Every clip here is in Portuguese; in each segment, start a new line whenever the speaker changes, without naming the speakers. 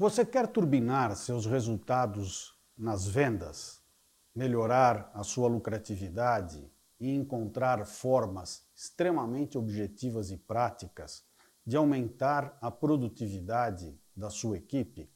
Você quer turbinar seus resultados nas vendas, melhorar a sua lucratividade e encontrar formas extremamente objetivas e práticas de aumentar a produtividade da sua equipe?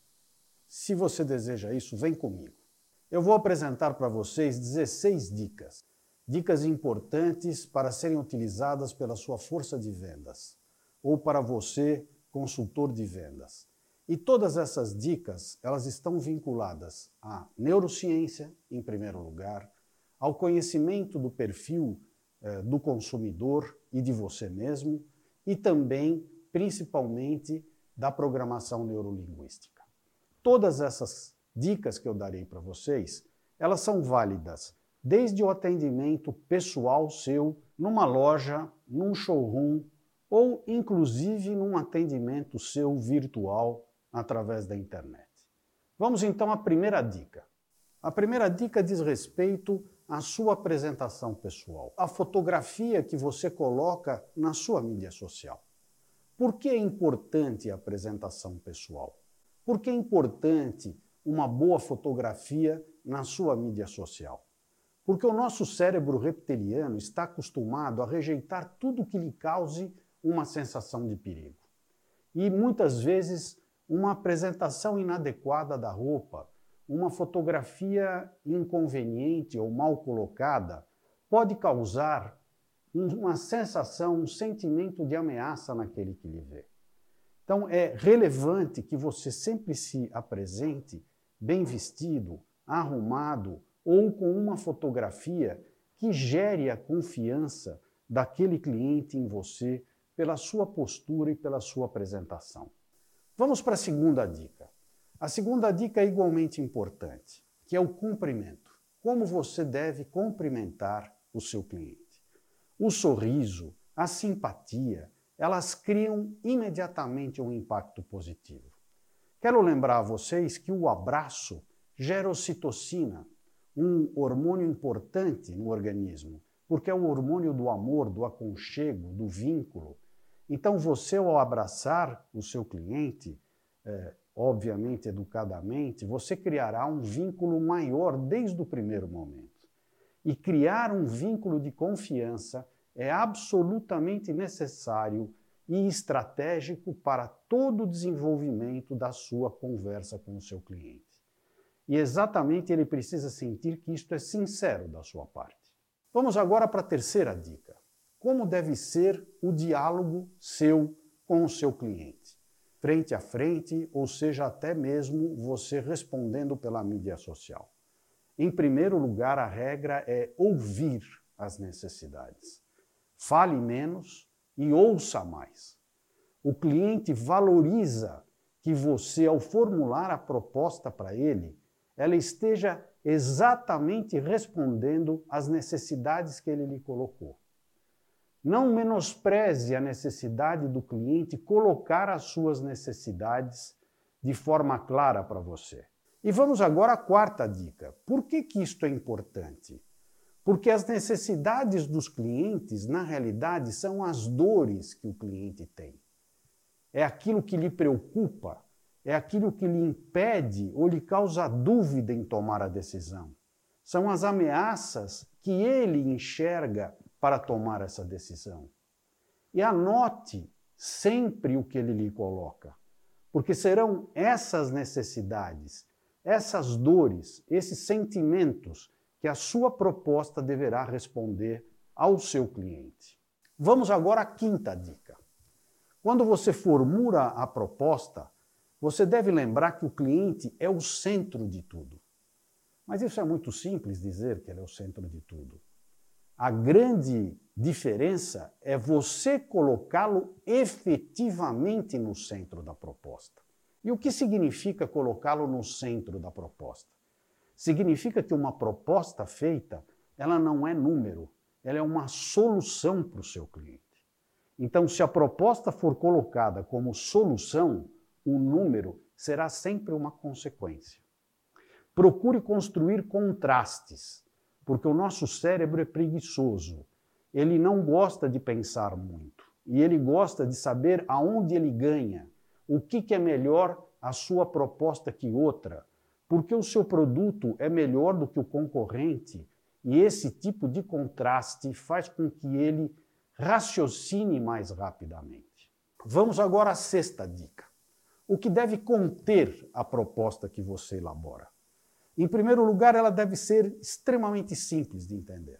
Se você deseja isso, vem comigo. Eu vou apresentar para vocês 16 dicas. Dicas importantes para serem utilizadas pela sua força de vendas ou para você, consultor de vendas. E todas essas dicas, elas estão vinculadas à neurociência, em primeiro lugar, ao conhecimento do perfil eh, do consumidor e de você mesmo, e também, principalmente, da programação neurolinguística. Todas essas dicas que eu darei para vocês, elas são válidas desde o atendimento pessoal seu numa loja, num showroom ou inclusive num atendimento seu virtual através da internet. Vamos então à primeira dica. A primeira dica diz respeito à sua apresentação pessoal, a fotografia que você coloca na sua mídia social. Por que é importante a apresentação pessoal? Por que é importante uma boa fotografia na sua mídia social? Porque o nosso cérebro reptiliano está acostumado a rejeitar tudo que lhe cause uma sensação de perigo. E muitas vezes uma apresentação inadequada da roupa, uma fotografia inconveniente ou mal colocada pode causar uma sensação, um sentimento de ameaça naquele que lhe vê. Então é relevante que você sempre se apresente bem vestido, arrumado ou com uma fotografia que gere a confiança daquele cliente em você pela sua postura e pela sua apresentação. Vamos para a segunda dica. A segunda dica é igualmente importante, que é o cumprimento. Como você deve cumprimentar o seu cliente. O sorriso, a simpatia, elas criam imediatamente um impacto positivo. Quero lembrar a vocês que o abraço gera ocitocina, um hormônio importante no organismo, porque é o hormônio do amor, do aconchego, do vínculo. Então, você, ao abraçar o seu cliente, é, obviamente educadamente, você criará um vínculo maior desde o primeiro momento. E criar um vínculo de confiança é absolutamente necessário e estratégico para todo o desenvolvimento da sua conversa com o seu cliente. E exatamente ele precisa sentir que isto é sincero da sua parte. Vamos agora para a terceira dica. Como deve ser o diálogo seu com o seu cliente? Frente a frente, ou seja, até mesmo você respondendo pela mídia social. Em primeiro lugar, a regra é ouvir as necessidades. Fale menos e ouça mais. O cliente valoriza que você, ao formular a proposta para ele, ela esteja exatamente respondendo às necessidades que ele lhe colocou. Não menospreze a necessidade do cliente colocar as suas necessidades de forma clara para você. E vamos agora à quarta dica. Por que, que isto é importante? Porque as necessidades dos clientes, na realidade, são as dores que o cliente tem. É aquilo que lhe preocupa, é aquilo que lhe impede ou lhe causa dúvida em tomar a decisão. São as ameaças que ele enxerga para tomar essa decisão. E anote sempre o que ele lhe coloca, porque serão essas necessidades, essas dores, esses sentimentos que a sua proposta deverá responder ao seu cliente. Vamos agora à quinta dica. Quando você formula a proposta, você deve lembrar que o cliente é o centro de tudo. Mas isso é muito simples dizer que ele é o centro de tudo. A grande diferença é você colocá-lo efetivamente no centro da proposta. E o que significa colocá-lo no centro da proposta? Significa que uma proposta feita, ela não é número, ela é uma solução para o seu cliente. Então, se a proposta for colocada como solução, o número será sempre uma consequência. Procure construir contrastes porque o nosso cérebro é preguiçoso. Ele não gosta de pensar muito. E ele gosta de saber aonde ele ganha, o que, que é melhor a sua proposta que outra, porque o seu produto é melhor do que o concorrente e esse tipo de contraste faz com que ele raciocine mais rapidamente. Vamos agora à sexta dica. O que deve conter a proposta que você elabora? Em primeiro lugar, ela deve ser extremamente simples de entender,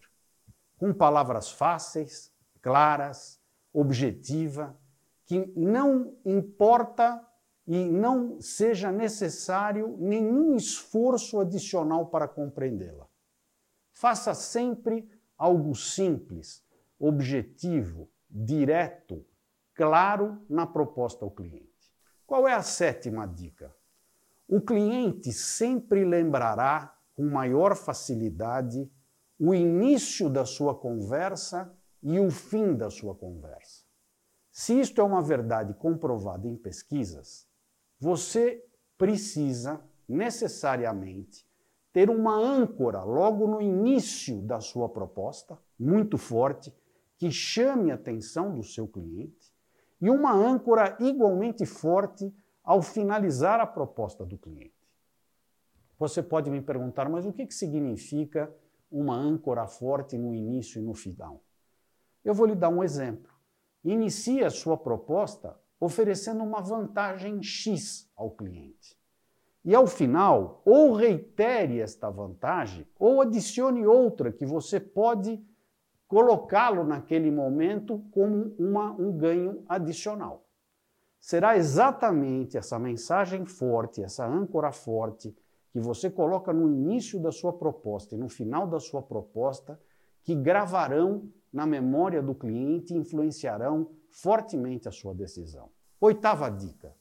com palavras fáceis, claras, objetiva, que não importa e não seja necessário nenhum esforço adicional para compreendê-la. Faça sempre algo simples, objetivo, direto, claro na proposta ao cliente. Qual é a sétima dica? O cliente sempre lembrará com maior facilidade o início da sua conversa e o fim da sua conversa. Se isto é uma verdade comprovada em pesquisas, você precisa necessariamente ter uma âncora logo no início da sua proposta, muito forte, que chame a atenção do seu cliente, e uma âncora igualmente forte ao finalizar a proposta do cliente. Você pode me perguntar, mas o que, significa uma âncora forte no início e no final? Eu vou lhe dar um exemplo. Inicie a sua proposta oferecendo uma vantagem X ao cliente. E ao final, ou reitere esta vantagem, ou adicione outra que você pode colocá-lo naquele momento como uma, um ganho adicional será exatamente essa mensagem forte, essa âncora forte, que você coloca no início da sua proposta e no final da sua proposta, que gravarão na memória do cliente e influenciarão fortemente a sua decisão. Oitava dica: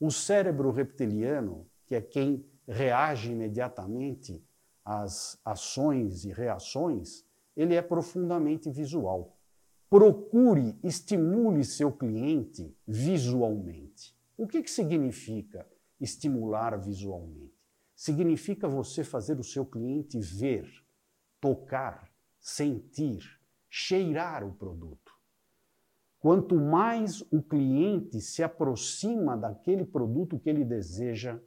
o cérebro reptiliano, que é quem reage imediatamente às ações e reações, ele é profundamente visual procure, estimule seu cliente visualmente. O que, que significa estimular visualmente? Significa você fazer o seu cliente ver, tocar, sentir, cheirar o produto. Quanto mais o cliente se aproxima daquele produto que ele deseja,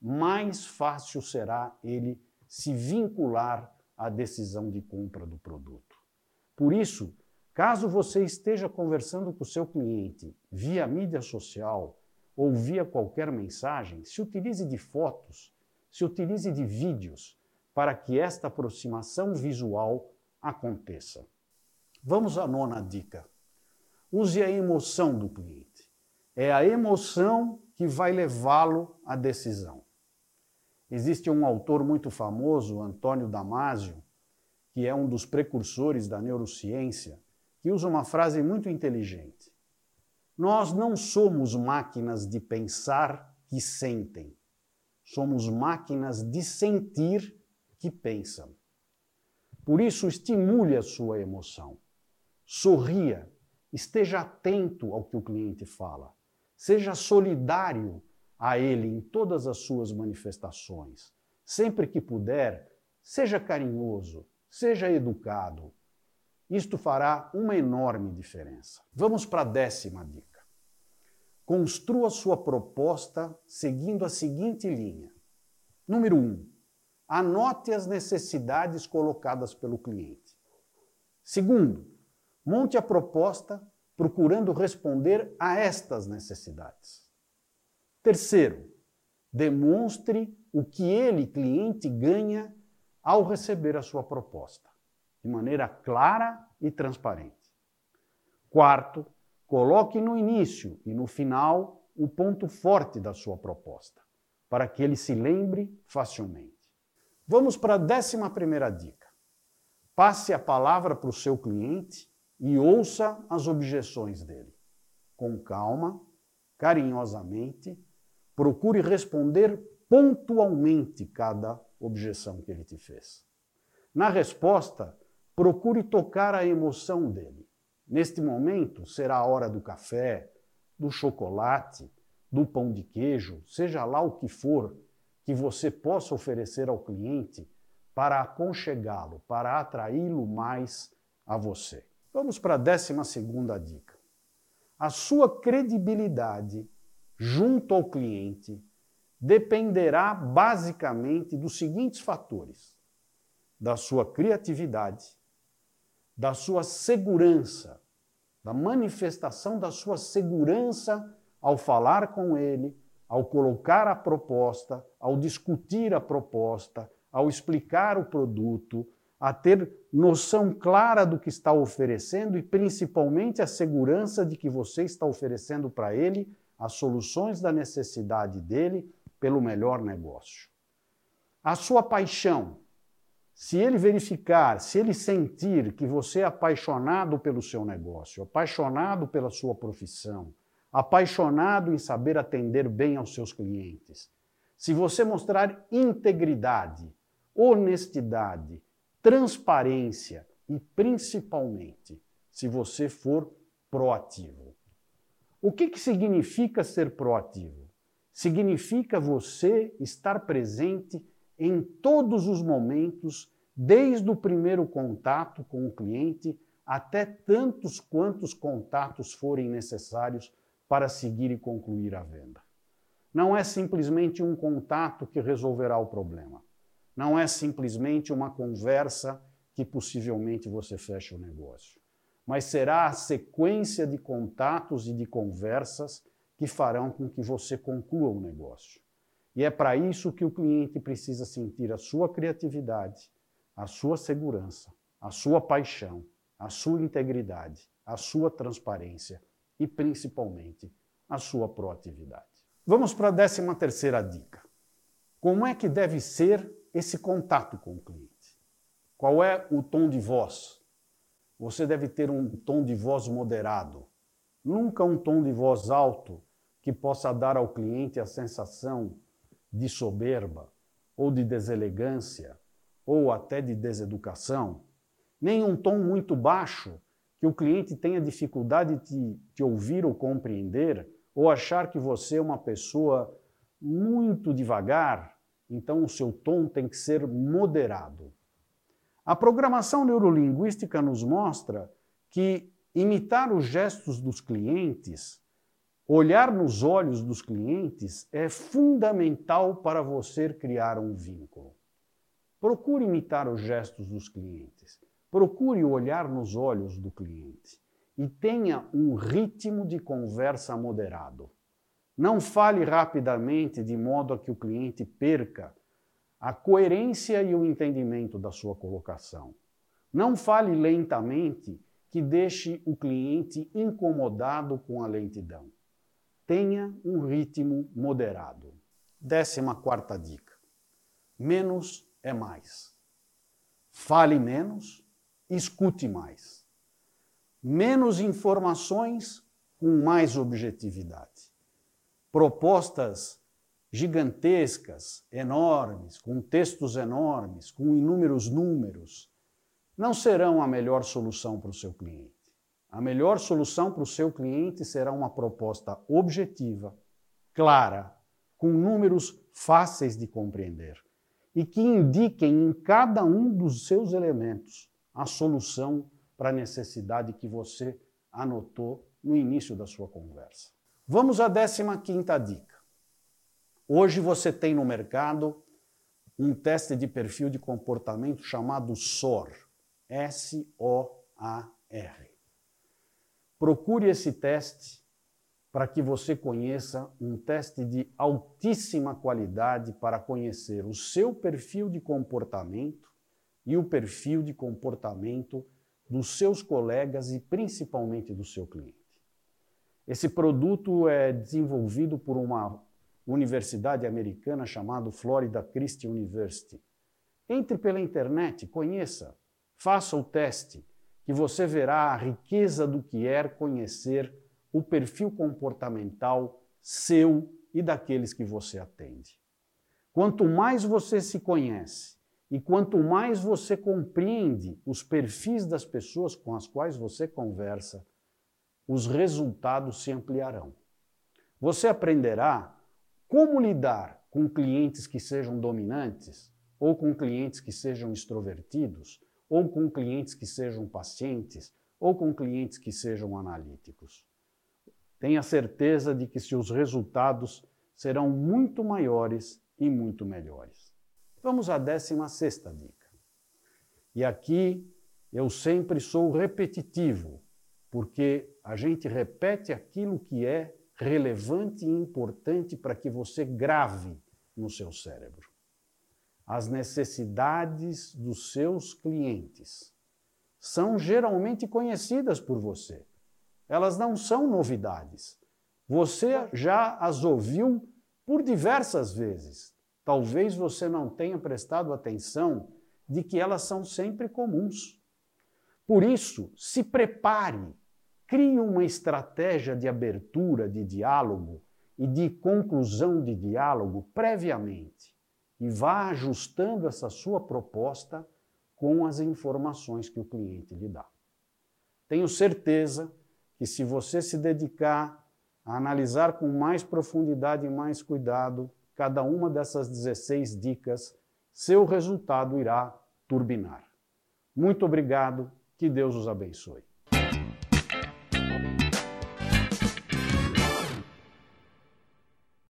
mais fácil será ele se vincular à decisão de compra do produto. Por isso, Caso você esteja conversando com o seu cliente via mídia social ou via qualquer mensagem, se utilize de fotos, se utilize de vídeos para que esta aproximação visual aconteça. Vamos à nona dica. Use a emoção do cliente. É a emoção que vai levá-lo à decisão. Existe um autor muito famoso, Antônio Damasio, que é um dos precursores da neurociência, que usa uma frase muito inteligente. Nós não somos máquinas de pensar que sentem. Somos máquinas de sentir que pensam. Por isso, estimule a sua emoção. Sorria. Esteja atento ao que o cliente fala. Seja solidário a ele em todas as suas manifestações. Sempre que puder, seja carinhoso, seja educado, isto fará uma enorme diferença. Vamos para a décima dica. Construa sua proposta seguindo a seguinte linha. Número 1. Um, anote as necessidades colocadas pelo cliente. Segundo, monte a proposta procurando responder a estas necessidades. Terceiro, demonstre o que ele, cliente, ganha ao receber a sua proposta de maneira clara e transparente. Quarto, coloque no início e no final o ponto forte da sua proposta, para que ele se lembre facilmente. Vamos para a décima primeira dica. Passe a palavra para o seu cliente e ouça as objeções dele. Com calma, carinhosamente, procure responder pontualmente cada objeção que ele te fez. Na resposta, procure tocar a emoção dele. Neste momento será a hora do café, do chocolate, do pão de queijo, seja lá o que for que você possa oferecer ao cliente para aconchegá-lo, para atraí-lo mais a você. Vamos para a décima segunda dica. A sua credibilidade junto ao cliente dependerá basicamente dos seguintes fatores: da sua criatividade, da sua segurança, da manifestação da sua segurança ao falar com ele, ao colocar a proposta, ao discutir a proposta, ao explicar o produto, a ter noção clara do que está oferecendo e principalmente a segurança de que você está oferecendo para ele as soluções da necessidade dele pelo melhor negócio. A sua paixão, se ele verificar, se ele sentir que você é apaixonado pelo seu negócio, apaixonado pela sua profissão, apaixonado em saber atender bem aos seus clientes, se você mostrar integridade, honestidade, transparência e principalmente se você for proativo. O que, que significa ser proativo? Significa você estar presente em todos os momentos, desde o primeiro contato com o cliente até tantos quantos contatos forem necessários para seguir e concluir a venda. Não é simplesmente um contato que resolverá o problema. Não é simplesmente uma conversa que possivelmente você feche o negócio. Mas será a sequência de contatos e de conversas que farão com que você conclua o negócio. E é para isso que o cliente precisa sentir a sua criatividade, a sua segurança, a sua paixão, a sua integridade, a sua transparência e principalmente a sua proatividade. Vamos para a décima terceira dica. Como é que deve ser esse contato com o cliente? Qual é o tom de voz? Você deve ter um tom de voz moderado, nunca um tom de voz alto que possa dar ao cliente a sensação de soberba, ou de deselegância, ou até de deseducação, nem um tom muito baixo que o cliente tenha dificuldade de te ouvir ou compreender, ou achar que você é uma pessoa muito devagar, então o seu tom tem que ser moderado. A programação neurolinguística nos mostra que imitar os gestos dos clientes Olhar nos olhos dos clientes é fundamental para você criar um vínculo. Procure imitar os gestos dos clientes. Procure olhar nos olhos do cliente e tenha um ritmo de conversa moderado. Não fale rapidamente de modo a que o cliente perca a coerência e o entendimento da sua colocação. Não fale lentamente que deixe o cliente incomodado com a lentidão tenha um ritmo moderado. Décima quarta dica: menos é mais. Fale menos, escute mais. Menos informações com mais objetividade. Propostas gigantescas, enormes, com textos enormes, com inúmeros números, não serão a melhor solução para o seu cliente. A melhor solução para o seu cliente será uma proposta objetiva, clara, com números fáceis de compreender e que indiquem em cada um dos seus elementos a solução para a necessidade que você anotou no início da sua conversa. Vamos à 15 dica. Hoje você tem no mercado um teste de perfil de comportamento chamado SOR, S-O-A-R. Procure esse teste para que você conheça um teste de altíssima qualidade para conhecer o seu perfil de comportamento e o perfil de comportamento dos seus colegas e principalmente do seu cliente. Esse produto é desenvolvido por uma universidade americana chamada Florida Christian University. Entre pela internet, conheça, faça o teste que você verá a riqueza do que é conhecer o perfil comportamental seu e daqueles que você atende. Quanto mais você se conhece e quanto mais você compreende os perfis das pessoas com as quais você conversa, os resultados se ampliarão. Você aprenderá como lidar com clientes que sejam dominantes ou com clientes que sejam extrovertidos ou com clientes que sejam pacientes, ou com clientes que sejam analíticos. Tenha certeza de que se os resultados serão muito maiores e muito melhores. Vamos à décima sexta dica. E aqui eu sempre sou repetitivo, porque a gente repete aquilo que é relevante e importante para que você grave no seu cérebro. As necessidades dos seus clientes são geralmente conhecidas por você. Elas não são novidades. Você já as ouviu por diversas vezes. Talvez você não tenha prestado atenção de que elas são sempre comuns. Por isso, se prepare, crie uma estratégia de abertura de diálogo e de conclusão de diálogo previamente e vá ajustando essa sua proposta com as informações que o cliente lhe dá. Tenho certeza que se você se dedicar a analisar com mais profundidade e mais cuidado cada uma dessas 16 dicas, seu resultado irá turbinar. Muito obrigado, que Deus os abençoe.